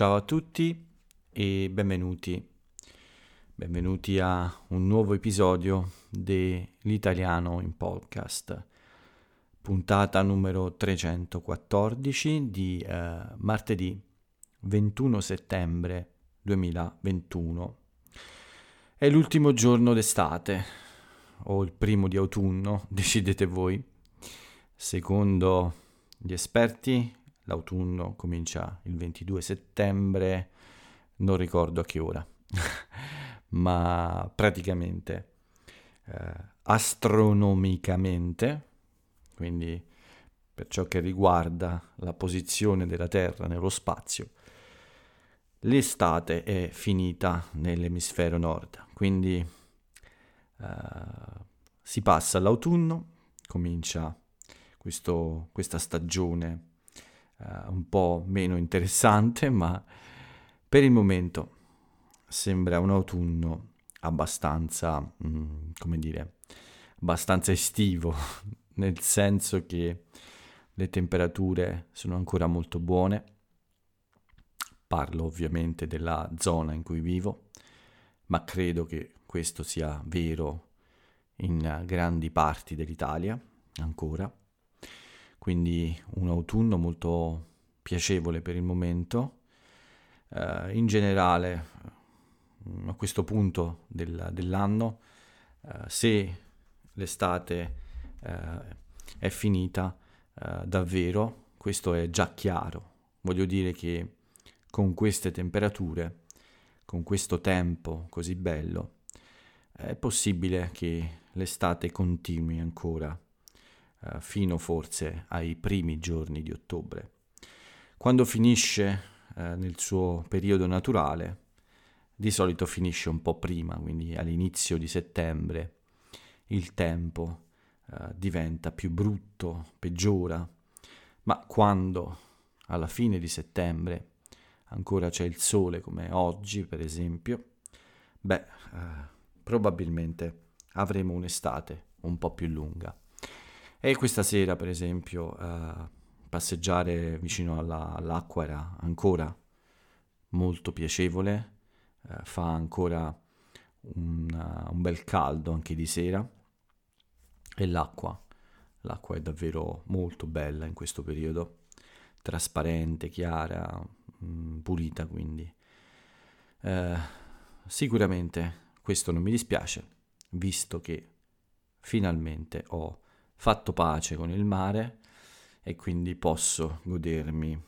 Ciao a tutti e benvenuti. Benvenuti a un nuovo episodio dell'Italiano in podcast, puntata numero 314 di eh, martedì 21 settembre 2021. È l'ultimo giorno d'estate o il primo di autunno, decidete voi. Secondo gli esperti l'autunno comincia il 22 settembre, non ricordo a che ora, ma praticamente eh, astronomicamente, quindi per ciò che riguarda la posizione della Terra nello spazio, l'estate è finita nell'emisfero nord, quindi eh, si passa all'autunno, comincia questo, questa stagione uh, un po' meno interessante, ma per il momento sembra un autunno abbastanza, mm, come dire, abbastanza estivo, nel senso che le temperature sono ancora molto buone. Parlo ovviamente della zona in cui vivo, ma credo che questo sia vero in grandi parti dell'Italia ancora quindi un autunno molto piacevole per il momento. Uh, in generale, mm, a questo punto del, dell'anno, uh, se l'estate uh, è finita, davvero, questo è già chiaro. Voglio dire che con queste temperature, con questo tempo così bello, è possibile che l'estate continui ancora eh, fino forse ai primi giorni di ottobre. Quando finisce eh, nel suo periodo naturale, di solito finisce un po' prima, quindi all'inizio di settembre, il tempo eh, diventa più brutto, peggiora, ma quando alla fine di settembre ancora c'è il sole come oggi per esempio, beh, eh, probabilmente avremo un'estate un po' più lunga. E questa sera, per esempio, uh, passeggiare vicino alla, all'acqua era ancora molto piacevole, uh, fa ancora un, uh, un, bel caldo anche di sera e l'acqua, l'acqua è davvero molto bella in questo periodo, trasparente, chiara, mh, mm, pulita quindi. sicuramente questo non mi dispiace, visto che finalmente ho fatto pace con il mare e quindi posso godermi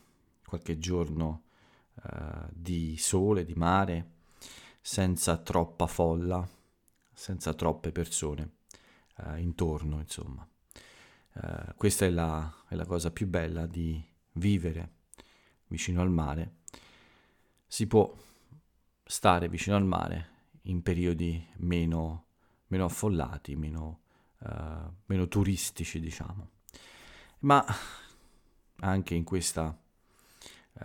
qualche giorno uh, di sole, di mare, senza troppa folla, senza troppe persone uh, intorno, insomma. Uh, questa è la, è la cosa più bella di vivere vicino al mare. Si può stare vicino al mare in periodi meno, meno affollati, meno uh, meno turistici, diciamo. Ma anche in questa uh,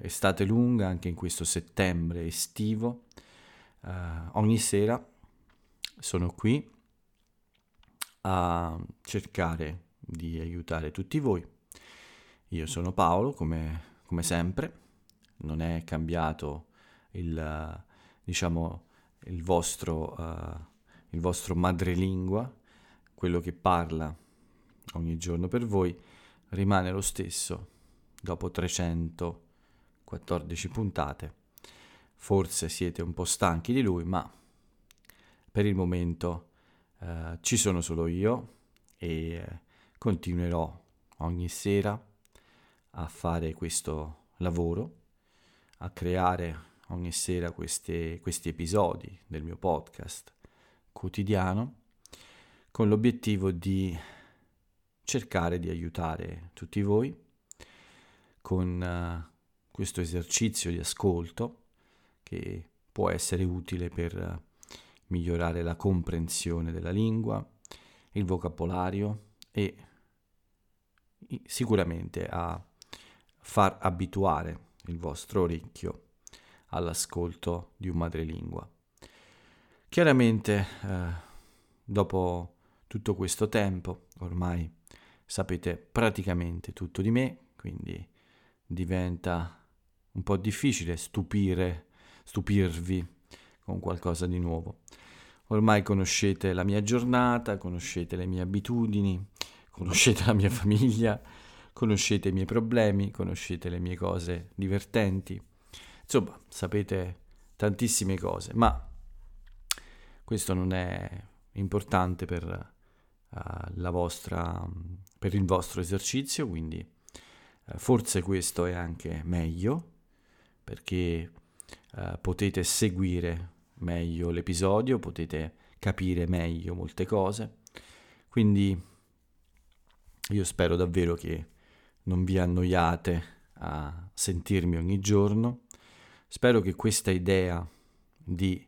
estate lunga, anche in questo settembre estivo, uh, ogni sera sono qui a cercare di aiutare tutti voi. Io sono Paolo, come, come sempre, non è cambiato il, diciamo, il vostro, uh, il vostro madrelingua, quello che parla ogni giorno per voi rimane lo stesso dopo 314 puntate. Forse siete un po' stanchi di lui, ma per il momento eh, ci sono solo io e eh, continuerò ogni sera a fare questo lavoro, a creare ogni sera queste, questi episodi del mio podcast quotidiano con l'obiettivo di cercare di aiutare tutti voi con uh, questo esercizio di ascolto che può essere utile per uh, migliorare la comprensione della lingua, il vocabolario e sicuramente a far abituare il vostro orecchio all'ascolto di un madrelingua. Chiaramente eh, dopo tutto questo tempo, ormai sapete praticamente tutto di me, quindi diventa un po' difficile stupire, stupirvi con qualcosa di nuovo. Ormai conoscete la mia giornata, conoscete le mie abitudini, conoscete la mia famiglia, conoscete i miei problemi, conoscete le mie cose divertenti. Insomma, sapete tantissime cose, ma questo non è importante per, uh, vostra, per il vostro esercizio, quindi uh, forse questo è anche meglio perché uh, potete seguire meglio l'episodio, potete capire meglio molte cose. Quindi io spero davvero che non vi annoiate a sentirmi ogni giorno. Spero che questa idea di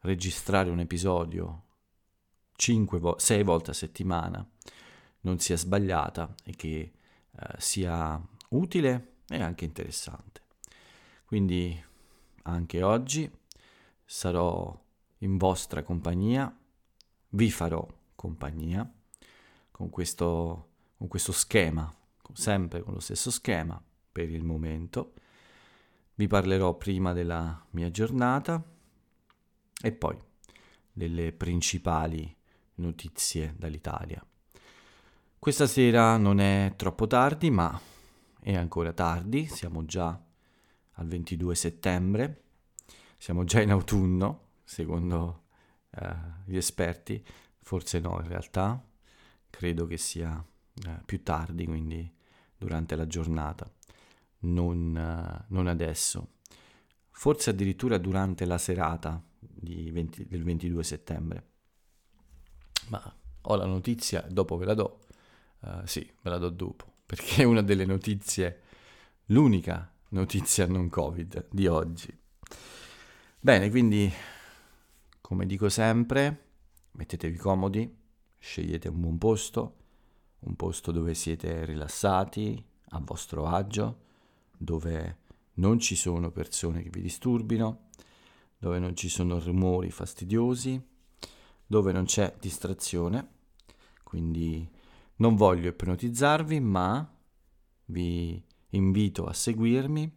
registrare un episodio 5 vo- 6 volte a settimana non sia sbagliata e che eh, sia utile e anche interessante. Quindi anche oggi sarò in vostra compagnia, vi farò compagnia con questo, con questo schema, sempre con lo stesso schema per il momento. Vi parlerò prima della mia giornata e poi delle principali notizie dall'Italia. Questa sera non è troppo tardi, ma è ancora tardi, siamo già al 22 settembre. Siamo già in autunno, secondo uh, gli esperti, forse no in realtà, credo che sia uh, più tardi, quindi durante la giornata, non, uh, non, adesso, forse addirittura durante la serata 20, del 22 settembre. Ma ho la notizia, dopo ve la do, sì, ve la do dopo, perché è una delle notizie, l'unica notizia non Covid di oggi. Bene, quindi come dico sempre, mettetevi comodi, scegliete un buon posto, un posto dove siete rilassati, a vostro agio, dove non ci sono persone che vi disturbino, dove non ci sono rumori fastidiosi, dove non c'è distrazione. Quindi non voglio ipnotizzarvi, ma vi invito a seguirmi,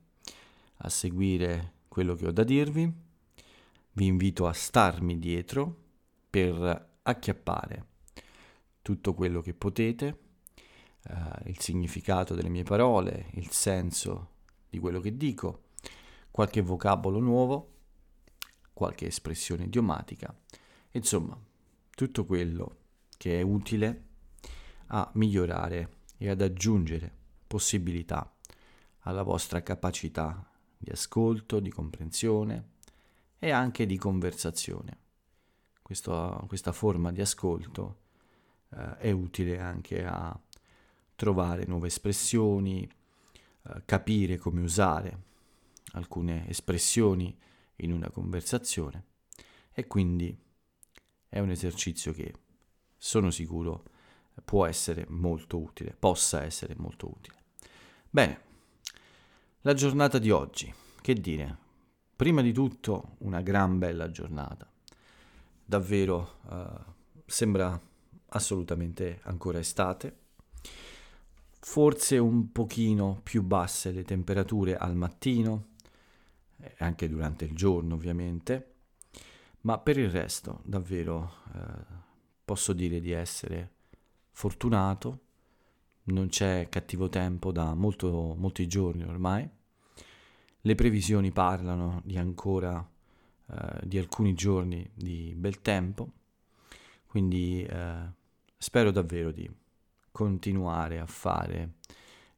a seguire quello che ho da dirvi vi invito a starmi dietro per acchiappare tutto quello che potete, eh, il significato delle mie parole, il senso di quello che dico, qualche vocabolo nuovo, qualche espressione idiomatica, insomma, tutto quello che è utile a migliorare e ad aggiungere possibilità alla vostra capacità di ascolto, di comprensione, e anche di conversazione. Questo, questa forma di ascolto eh, è utile anche a trovare nuove espressioni, eh, capire come usare alcune espressioni in una conversazione e quindi è un esercizio che sono sicuro può essere molto utile, possa essere molto utile. Bene, la giornata di oggi, che dire? Prima di tutto una gran bella giornata. Davvero uh, sembra assolutamente ancora estate. Forse un pochino più basse le temperature al mattino, e anche durante il giorno ovviamente, ma per il resto davvero uh, posso dire di essere fortunato, non c'è cattivo tempo da molto, molti giorni ormai. Le previsioni parlano di ancora eh, di alcuni giorni di bel tempo, quindi eh, spero davvero di continuare a fare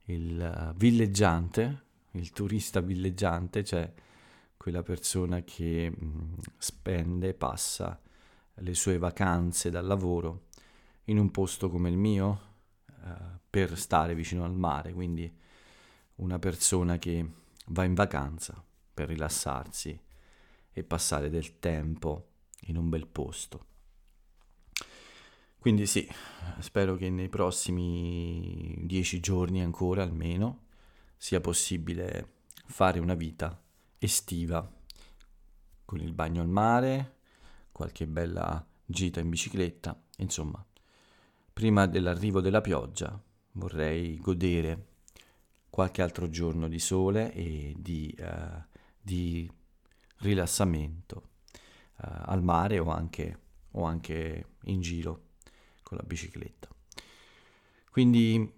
il uh, villeggiante, il turista villeggiante, cioè quella persona che mm, spende, passa le sue vacanze dal lavoro in un posto come il mio uh, per stare vicino al mare, quindi una persona che va in vacanza per rilassarsi e passare del tempo in un bel posto. Quindi sì, spero che nei prossimi dieci giorni ancora almeno sia possibile fare una vita estiva con il bagno al mare, qualche bella gita in bicicletta, insomma, prima dell'arrivo della pioggia vorrei godere qualche altro giorno di sole e di, uh, di rilassamento uh, al mare o anche, o anche in giro con la bicicletta. Quindi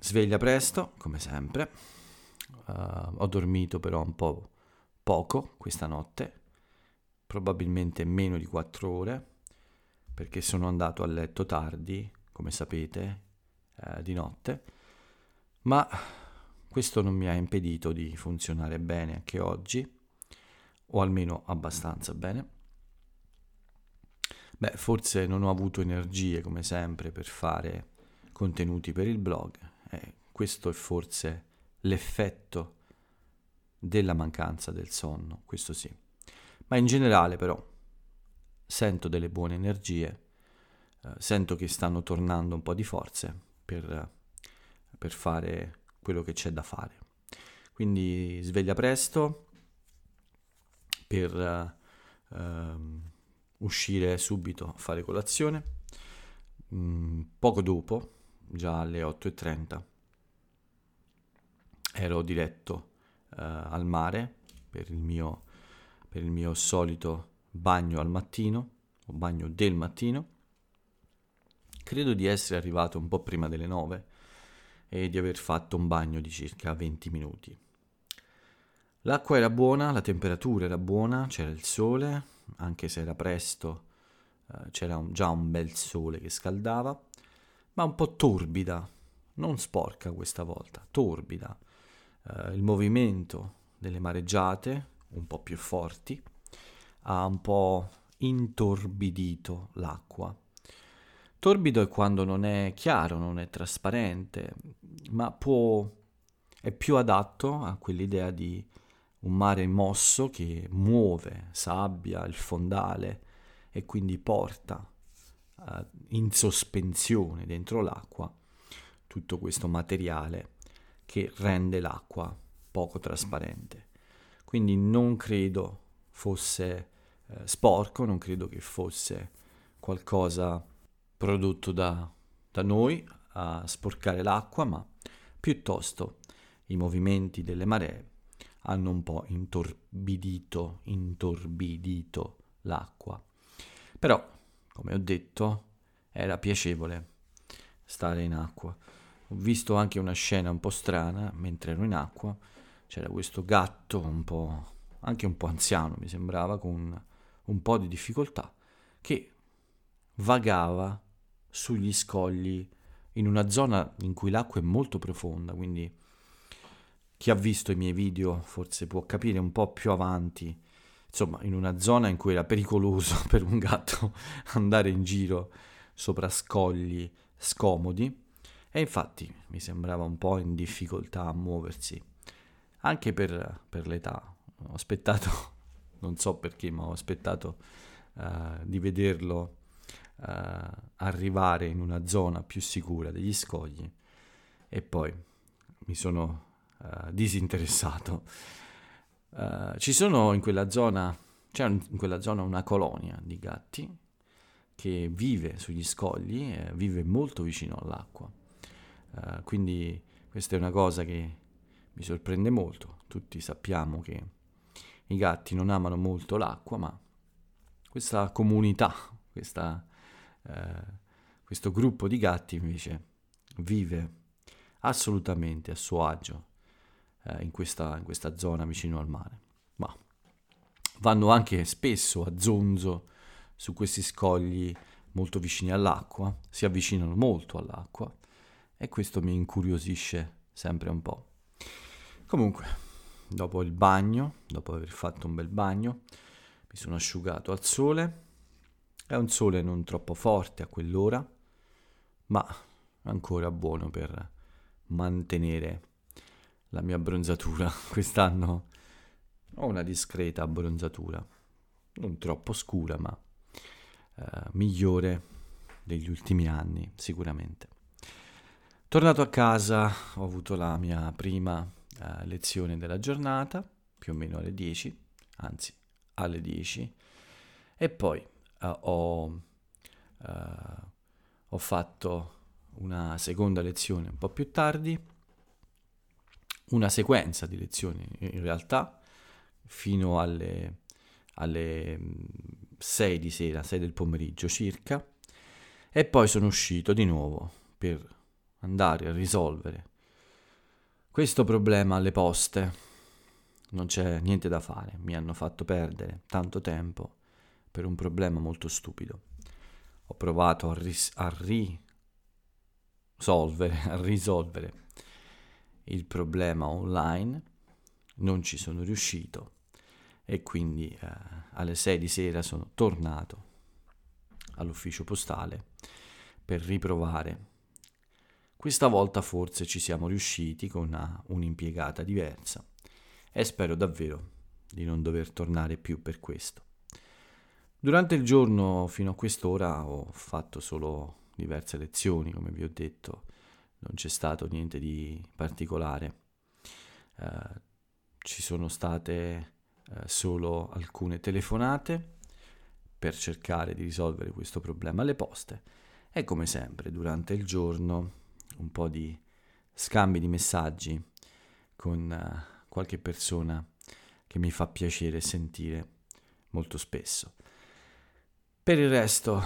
sveglia presto, come sempre. Uh, ho dormito però un po' poco questa notte, probabilmente meno di 4 ore, perché sono andato a letto tardi, come sapete, eh, di notte, ma questo non mi ha impedito di funzionare bene anche oggi, o almeno abbastanza bene. Beh, forse non ho avuto energie come sempre per fare contenuti per il blog. Eh, questo è forse l'effetto della mancanza del sonno, questo sì. Ma in generale però sento delle buone energie, eh, sento che stanno tornando un po' di forze per, per fare quello che c'è da fare. Quindi sveglia presto per uh, uscire subito a fare colazione. Mm, poco dopo, già alle 8.30, ero diretto al mare per il, mio, per il mio solito bagno al mattino, o bagno del mattino. Credo di essere arrivato un po' prima delle 9 e di aver fatto un bagno di circa 20 minuti. L'acqua era buona, la temperatura era buona, c'era il sole, anche se era presto, eh, c'era un, già un bel sole che scaldava, ma un po' torbida, non sporca questa volta, torbida. Eh, il movimento delle mareggiate, un po' più forti, ha un po' intorbidito l'acqua. Torbido è quando non è chiaro, non è trasparente, ma può, è più adatto a quell'idea di un mare mosso che muove sabbia, il fondale e quindi porta uh, in sospensione dentro l'acqua tutto questo materiale che rende l'acqua poco trasparente. Quindi non credo fosse eh, sporco, non credo che fosse qualcosa prodotto da, da noi a sporcare l'acqua, ma piuttosto i movimenti delle maree hanno un po' intorbidito, intorbidito l'acqua. Però, come ho detto, era piacevole stare in acqua. Ho visto anche una scena un po' strana mentre ero in acqua. C'era questo gatto un po', anche un po' anziano, mi sembrava, con un po' di difficoltà, che vagava sugli scogli in una zona in cui l'acqua è molto profonda, quindi chi ha visto i miei video forse può capire un po' più avanti, insomma, in una zona in cui era pericoloso per un gatto andare in giro sopra scogli scomodi e infatti mi sembrava un po' in difficoltà a muoversi, anche per, per l'età. Ho aspettato, non so perché, ma ho aspettato uh, di vederlo uh, arrivare in una zona più sicura degli scogli e poi mi sono uh, disinteressato. ci sono in quella zona, c'è in quella zona una colonia di gatti che vive sugli scogli, e vive molto vicino all'acqua. Uh, quindi questa è una cosa che mi sorprende molto. Tutti sappiamo che i gatti non amano molto l'acqua, ma questa comunità, questa, uh, questo gruppo di gatti invece vive assolutamente a suo agio uh, in, questa, in questa zona vicino al mare. Ma vanno anche spesso a zonzo su questi scogli molto vicini all'acqua, si avvicinano molto all'acqua e questo mi incuriosisce sempre un po'. Comunque, dopo il bagno, dopo aver fatto un bel bagno, mi sono asciugato al sole. È un sole non troppo forte a quell'ora, ma ancora buono per mantenere la mia abbronzatura. Quest'anno ho una discreta abbronzatura, non troppo scura, ma eh, migliore degli ultimi anni, sicuramente. Tornato a casa ho avuto la mia prima uh, lezione della giornata, più o meno alle 10, anzi alle 10, e poi uh, ho, uh, ho fatto una seconda lezione un po' più tardi una sequenza di lezioni in realtà fino alle, alle 6 di sera, 6 del pomeriggio circa, e poi sono uscito di nuovo per andare a risolvere questo problema alle poste. Non c'è niente da fare, mi hanno fatto perdere tanto tempo per un problema molto stupido. Ho provato a, ris- a risolvere, a risolvere il problema online, non ci sono riuscito e quindi eh, alle 6 di sera sono tornato all'ufficio postale per riprovare. Questa volta forse ci siamo riusciti con una, un'impiegata diversa e spero davvero di non dover tornare più per questo. Durante il giorno fino a quest'ora ho fatto solo diverse lezioni, come vi ho detto, non c'è stato niente di particolare. Uh, ci sono state uh, solo alcune telefonate per cercare di risolvere questo problema alle poste e come sempre durante il giorno un po' di scambi di messaggi con uh, qualche persona che mi fa piacere sentire molto spesso. Per il resto,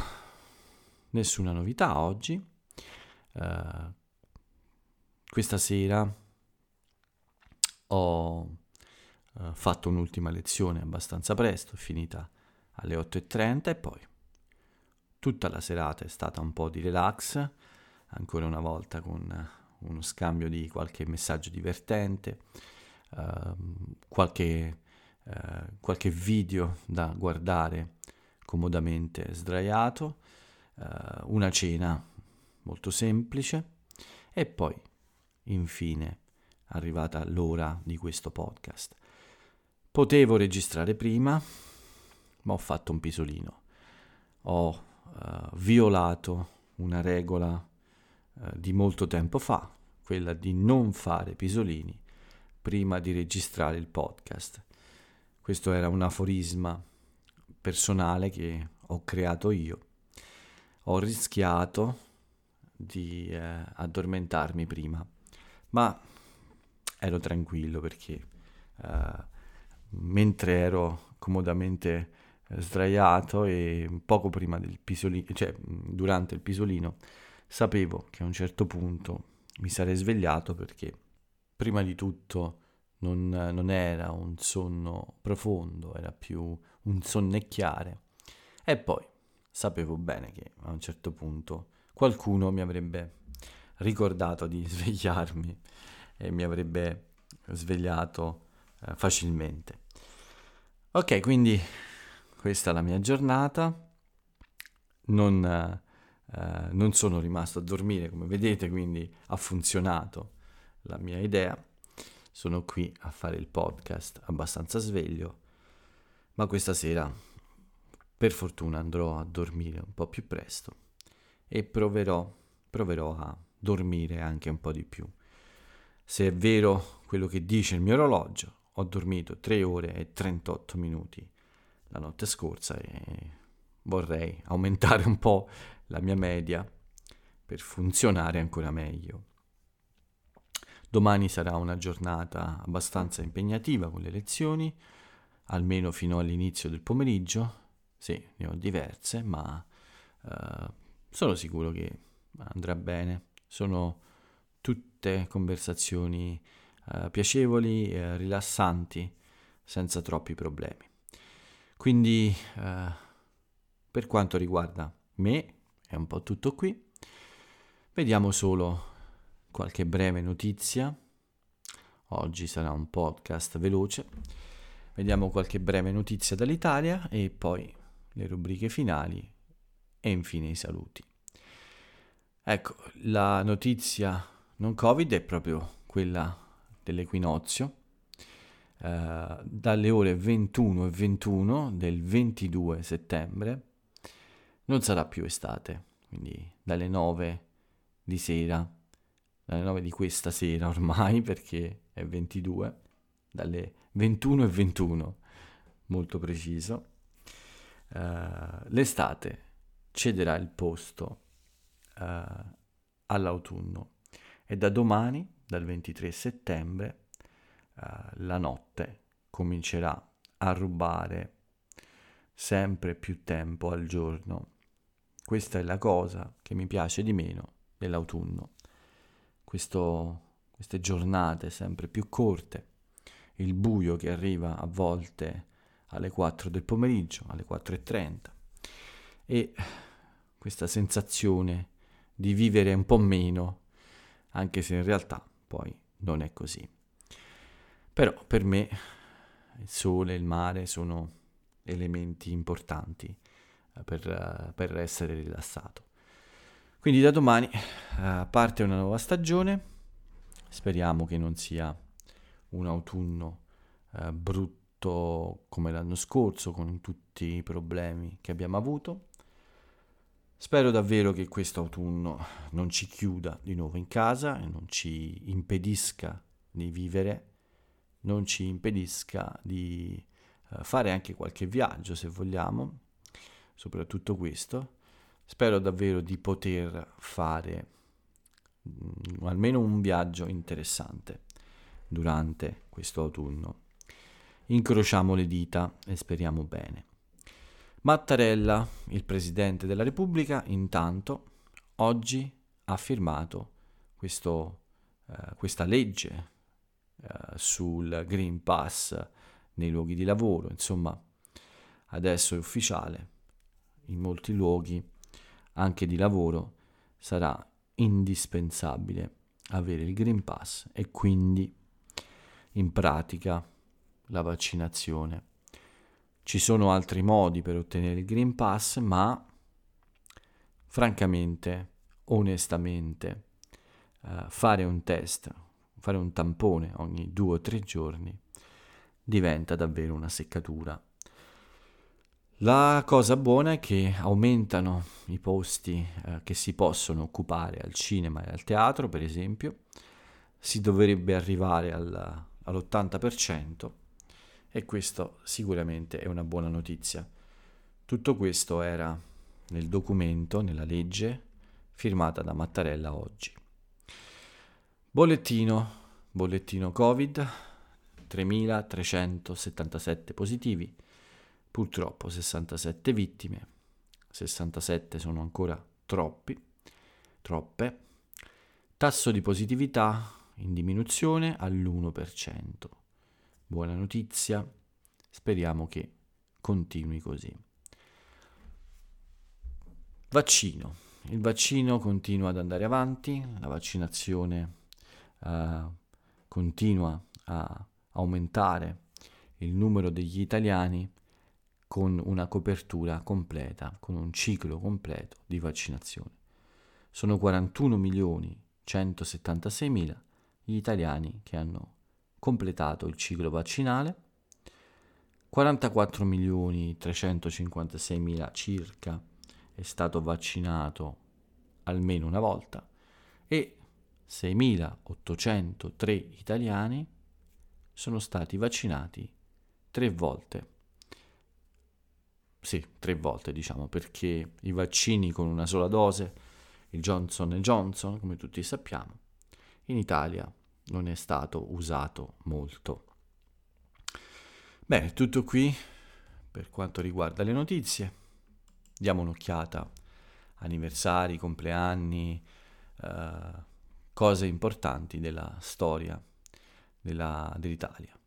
nessuna novità oggi. Uh, questa sera ho uh, fatto un'ultima lezione abbastanza presto, finita alle 8.30 e poi tutta la serata è stata un po' di relax, ancora una volta con uno scambio di qualche messaggio divertente, uh, qualche, uh, qualche, video da guardare comodamente sdraiato, uh, una cena molto semplice e poi infine arrivata l'ora di questo podcast. Potevo registrare prima, ma ho fatto un pisolino. Ho violato una regola di molto tempo fa, quella di non fare pisolini prima di registrare il podcast. Questo era un aforisma personale che ho creato io. Ho rischiato di eh, addormentarmi prima, ma ero tranquillo perché eh, mentre ero comodamente eh, sdraiato e poco prima del pisolino, cioè durante il pisolino, sapevo che a un certo punto mi sarei svegliato perché prima di tutto non, non era un sonno profondo, era più un sonnecchiare. E poi sapevo bene che a un certo punto qualcuno mi avrebbe ricordato di svegliarmi e mi avrebbe svegliato eh, facilmente. Ok, quindi questa è la mia giornata. Non, eh, non sono rimasto a dormire, come vedete, quindi ha funzionato la mia idea. Sono qui a fare il podcast abbastanza sveglio, ma questa sera per fortuna andrò a dormire un po' più presto e proverò, proverò a dormire anche un po' di più. Se è vero quello che dice il mio orologio, ho dormito 3 ore e 38 minuti la notte scorsa e vorrei aumentare un po' la mia media per funzionare ancora meglio. Domani sarà una giornata abbastanza impegnativa con le lezioni, almeno fino all'inizio del pomeriggio. Sì, ne ho diverse, ma uh, sono sicuro che andrà bene. Sono tutte conversazioni uh, piacevoli, uh, rilassanti, senza troppi problemi. Quindi, per quanto riguarda me, è un po' tutto qui. Vediamo solo qualche breve notizia. Oggi sarà un podcast veloce. Vediamo qualche breve notizia dall'Italia e poi le rubriche finali e infine i saluti. Ecco, la notizia non Covid è proprio quella dell'equinozio. Uh, dalle ore 21 e 21 del 22 settembre non sarà più estate, quindi dalle 9 di sera dalle 9 di questa sera ormai perché è 22, dalle 21 e 21, molto preciso. Uh, l'estate cederà il posto uh, all'autunno e da domani, dal 23 settembre, la notte comincerà a rubare sempre più tempo al giorno. Questa è la cosa che mi piace di meno dell'autunno. Questo, queste giornate sempre più corte, il buio che arriva a volte alle 4 del pomeriggio, alle 4.30 e questa sensazione di vivere un po' meno, anche se in realtà poi non è così. Però per me il sole e il mare sono elementi importanti per, per essere rilassato. Quindi da domani uh, parte una nuova stagione, speriamo che non sia un autunno uh, brutto come l'anno scorso con tutti i problemi che abbiamo avuto. Spero davvero che questo autunno non ci chiuda di nuovo in casa e non ci impedisca di vivere, non ci impedisca di uh, fare anche qualche viaggio se vogliamo, soprattutto questo. Spero davvero di poter fare mm, almeno un viaggio interessante durante questo autunno. Incrociamo le dita e speriamo bene. Mattarella, il Presidente della Repubblica, intanto oggi ha firmato questo, eh, questa legge eh, sul Green Pass nei luoghi di lavoro, insomma adesso è ufficiale, in molti luoghi anche di lavoro sarà indispensabile avere il Green Pass e quindi in pratica la vaccinazione ci sono altri modi per ottenere il Green Pass, ma francamente, onestamente, uh, fare un test, fare un tampone ogni due o tre giorni diventa davvero una seccatura. La cosa buona è che aumentano i posti eh, che si possono occupare al cinema e al teatro, per esempio. Si dovrebbe arrivare al, all'80%, e questo sicuramente è una buona notizia. Tutto questo era nel documento, nella legge firmata da Mattarella oggi. Bollettino, bollettino Covid, 3.377 positivi, purtroppo 67 vittime, 67 sono ancora troppi, troppe, tasso di positività in diminuzione all'1%. Buona notizia, speriamo che continui così. Vaccino. Il vaccino continua ad andare avanti, la vaccinazione uh, continua a aumentare il numero degli italiani con una copertura completa, con un ciclo completo di vaccinazione. Sono 41 milioni 176 mila gli italiani che hanno completato il ciclo vaccinale, 44 milioni 356 mila circa è stato vaccinato almeno una volta e 6.803 italiani sono stati vaccinati tre volte. Sì, tre volte diciamo, perché i vaccini con una sola dose, il Johnson Johnson, come tutti sappiamo, in Italia non è stato usato molto. Bene, tutto qui per quanto riguarda le notizie. Diamo un'occhiata. Anniversari, compleanni, eh, cose importanti della storia della, dell'Italia.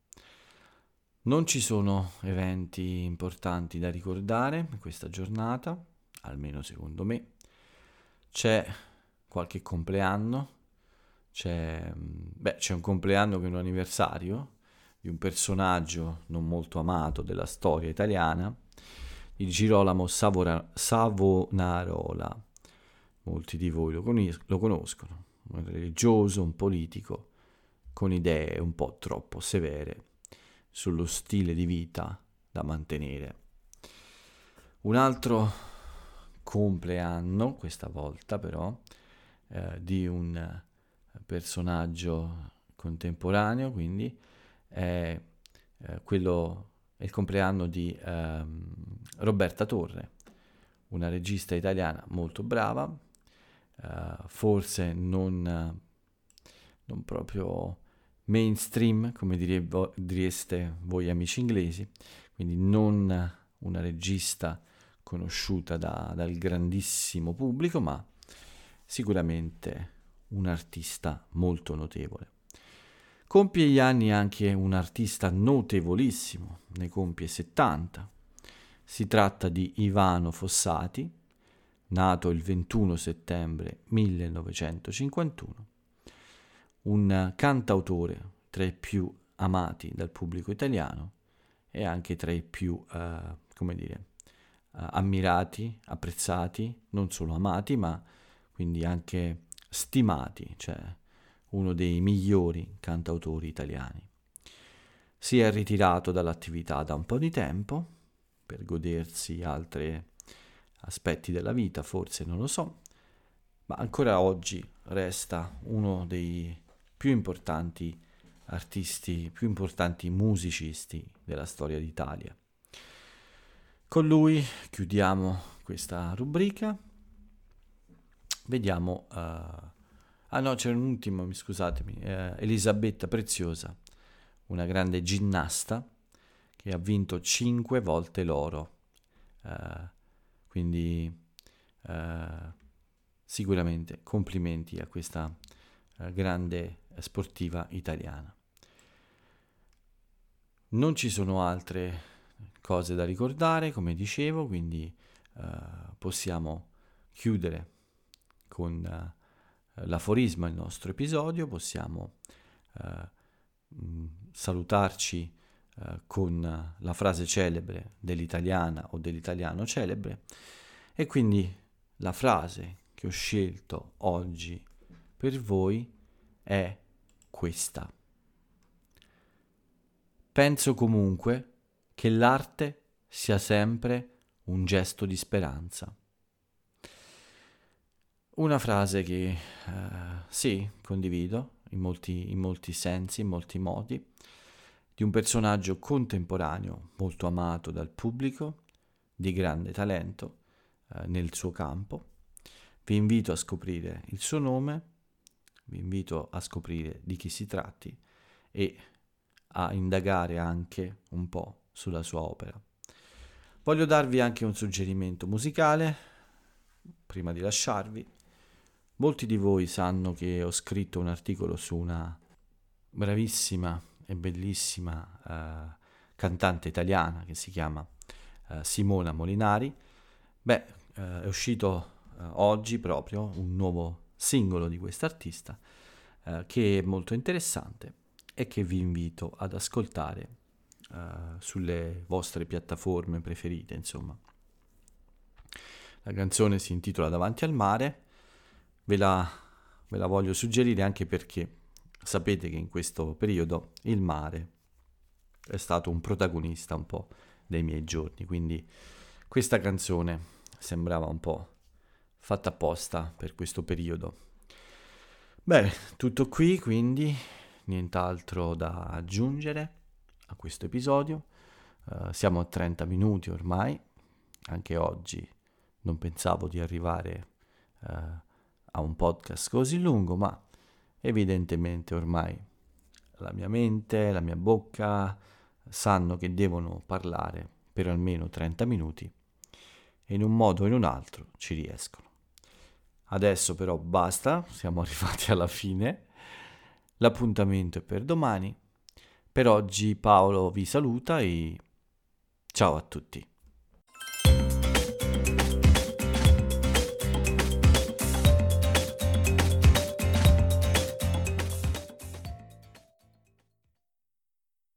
Non ci sono eventi importanti da ricordare in questa giornata, almeno secondo me. C'è qualche compleanno c'è, beh, c'è un compleanno che è un anniversario di un personaggio non molto amato della storia italiana, il Girolamo Savora, Savonarola. Molti di voi lo, con- lo conoscono, un religioso, un politico con idee un po' troppo severe sullo stile di vita da mantenere. Un altro compleanno, questa volta però, eh, di un personaggio contemporaneo, quindi è, eh, quello, è il compleanno di eh, Roberta Torre, una regista italiana molto brava, eh, forse non, non proprio mainstream, come direste voi amici inglesi, quindi non una regista conosciuta da, dal grandissimo pubblico, ma sicuramente un artista molto notevole. Compie gli anni anche un artista notevolissimo, ne compie 70. Si tratta di Ivano Fossati, nato il 21 settembre 1951, un cantautore tra i più amati dal pubblico italiano e anche tra i più, eh, come dire, uh, ammirati, apprezzati, non solo amati, ma quindi anche stimati, cioè uno dei migliori cantautori italiani. Si è ritirato dall'attività da un po' di tempo per godersi altri aspetti della vita, forse non lo so, ma ancora oggi resta uno dei più importanti artisti, più importanti musicisti della storia d'Italia. Con lui chiudiamo questa rubrica. Vediamo... Uh, ah no, c'è un ultimo, scusatemi, uh, Elisabetta Preziosa, una grande ginnasta che ha vinto cinque volte l'oro. Uh, quindi sicuramente complimenti a questa grande sportiva italiana. Non ci sono altre cose da ricordare, come dicevo, quindi uh, possiamo chiudere con uh, l'aforisma il nostro episodio, possiamo uh, salutarci con la frase celebre dell'italiana o dell'italiano celebre e quindi la frase che ho scelto oggi per voi è questa. Penso comunque che l'arte sia sempre un gesto di speranza. Una frase che uh, sì, condivido in molti, in molti sensi, in molti modi, di un personaggio contemporaneo molto amato dal pubblico, di grande talento uh, nel suo campo. Vi invito a scoprire il suo nome, vi invito a scoprire di chi si tratti e a indagare anche un po' sulla sua opera. Voglio darvi anche un suggerimento musicale prima di lasciarvi. Molti di voi sanno che ho scritto un articolo su una bravissima e bellissima uh, cantante italiana che si chiama uh, Simona Molinari. Beh, uh, è uscito oggi proprio un nuovo singolo di quest'artista che è molto interessante e che vi invito ad ascoltare uh, sulle vostre piattaforme preferite, insomma. La canzone si intitola Davanti al mare, ve la, ve la voglio suggerire anche perché sapete che in questo periodo il mare è stato un protagonista un po' dei miei giorni, quindi questa canzone sembrava un po' fatta apposta per questo periodo. Bene, tutto qui, quindi nient'altro da aggiungere a questo episodio. Uh, siamo a 30 minuti ormai, anche oggi non pensavo di arrivare uh, a un podcast così lungo, ma evidentemente ormai la mia mente, la mia bocca sanno che devono parlare per almeno 30 minuti e in un modo o in un altro ci riescono. Adesso però basta, siamo arrivati alla fine. L'appuntamento è per domani per oggi Paolo vi saluta e ciao a tutti.